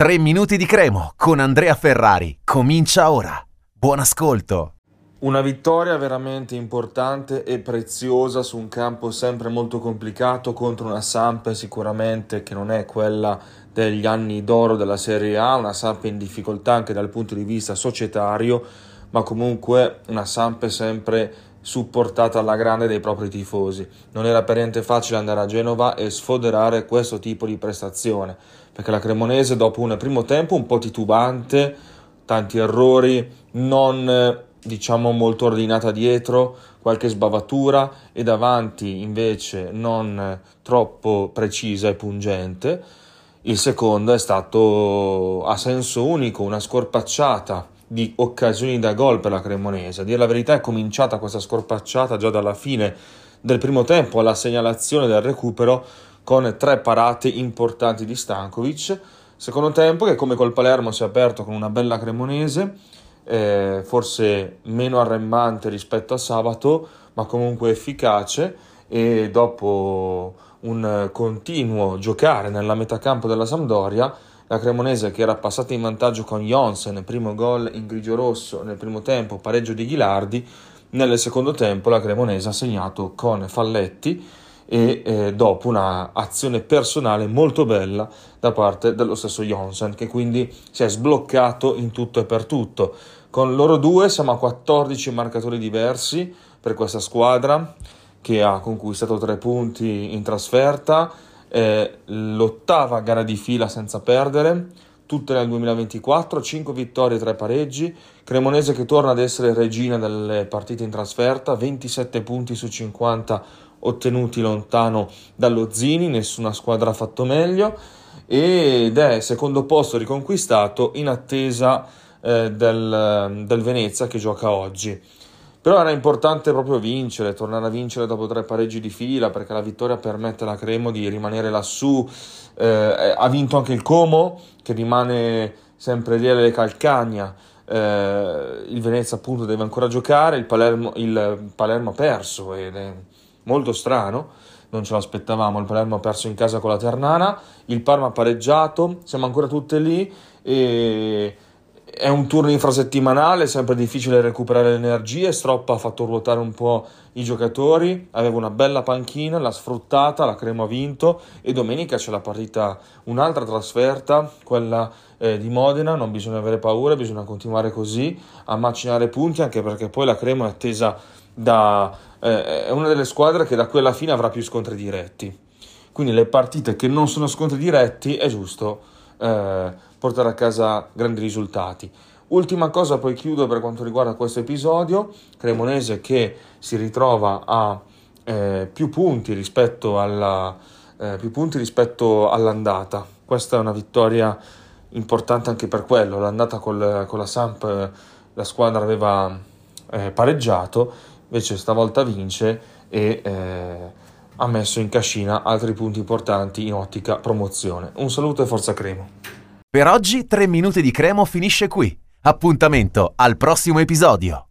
3 minuti di cremo con Andrea Ferrari. Comincia ora. Buon ascolto. Una vittoria veramente importante e preziosa su un campo sempre molto complicato contro una Samp sicuramente che non è quella degli anni d'oro della Serie A, una Samp in difficoltà anche dal punto di vista societario, ma comunque una Samp sempre supportata alla grande dai propri tifosi. Non era per niente facile andare a Genova e sfoderare questo tipo di prestazione, perché la Cremonese dopo un primo tempo un po' titubante, tanti errori, non diciamo molto ordinata dietro, qualche sbavatura e davanti invece non troppo precisa e pungente. Il secondo è stato a senso unico, una scorpacciata di occasioni da gol per la Cremonese. A dire la verità è cominciata questa scorpacciata già dalla fine del primo tempo alla segnalazione del recupero con tre parate importanti di Stankovic. Secondo tempo che come col Palermo si è aperto con una bella Cremonese, eh, forse meno arremmante rispetto a sabato, ma comunque efficace e dopo un continuo giocare nella metà campo della Sampdoria la Cremonese che era passata in vantaggio con Jonsen, primo gol in grigio-rosso nel primo tempo, pareggio di Ghilardi, nel secondo tempo la Cremonese ha segnato con Falletti e eh, dopo un'azione personale molto bella da parte dello stesso Jonsen che quindi si è sbloccato in tutto e per tutto. Con loro due siamo a 14 marcatori diversi per questa squadra che ha conquistato tre punti in trasferta eh, l'ottava gara di fila senza perdere, tutte nel 2024, 5 vittorie e 3 pareggi, Cremonese che torna ad essere regina delle partite in trasferta, 27 punti su 50 ottenuti lontano dallo Zini, nessuna squadra ha fatto meglio ed è secondo posto riconquistato in attesa eh, del, del Venezia che gioca oggi. Però era importante proprio vincere, tornare a vincere dopo tre pareggi di fila, perché la vittoria permette alla Cremo di rimanere lassù. Eh, ha vinto anche il Como, che rimane sempre lì alle calcagna. Eh, il Venezia appunto deve ancora giocare, il Palermo, il Palermo ha perso ed è molto strano, non ce l'aspettavamo, il Palermo ha perso in casa con la Ternana, il Parma ha pareggiato, siamo ancora tutte lì. E è un turno infrasettimanale, sempre difficile recuperare le energie. Stroppa ha fatto ruotare un po' i giocatori, aveva una bella panchina, l'ha sfruttata, la Crema ha vinto e domenica c'è la partita, un'altra trasferta, quella eh, di Modena. Non bisogna avere paura, bisogna continuare così a macinare punti, anche perché poi la Crema è attesa da. Eh, è una delle squadre che da quella fine avrà più scontri diretti. Quindi le partite che non sono scontri diretti è giusto eh, portare a casa grandi risultati. Ultima cosa, poi chiudo per quanto riguarda questo episodio, Cremonese che si ritrova a eh, più, punti rispetto alla, eh, più punti rispetto all'andata. Questa è una vittoria importante anche per quello. L'andata col, con la Samp la squadra aveva eh, pareggiato, invece stavolta vince e eh, ha messo in cascina altri punti importanti in ottica promozione. Un saluto e forza Cremo. Per oggi 3 minuti di Cremo finisce qui. Appuntamento al prossimo episodio.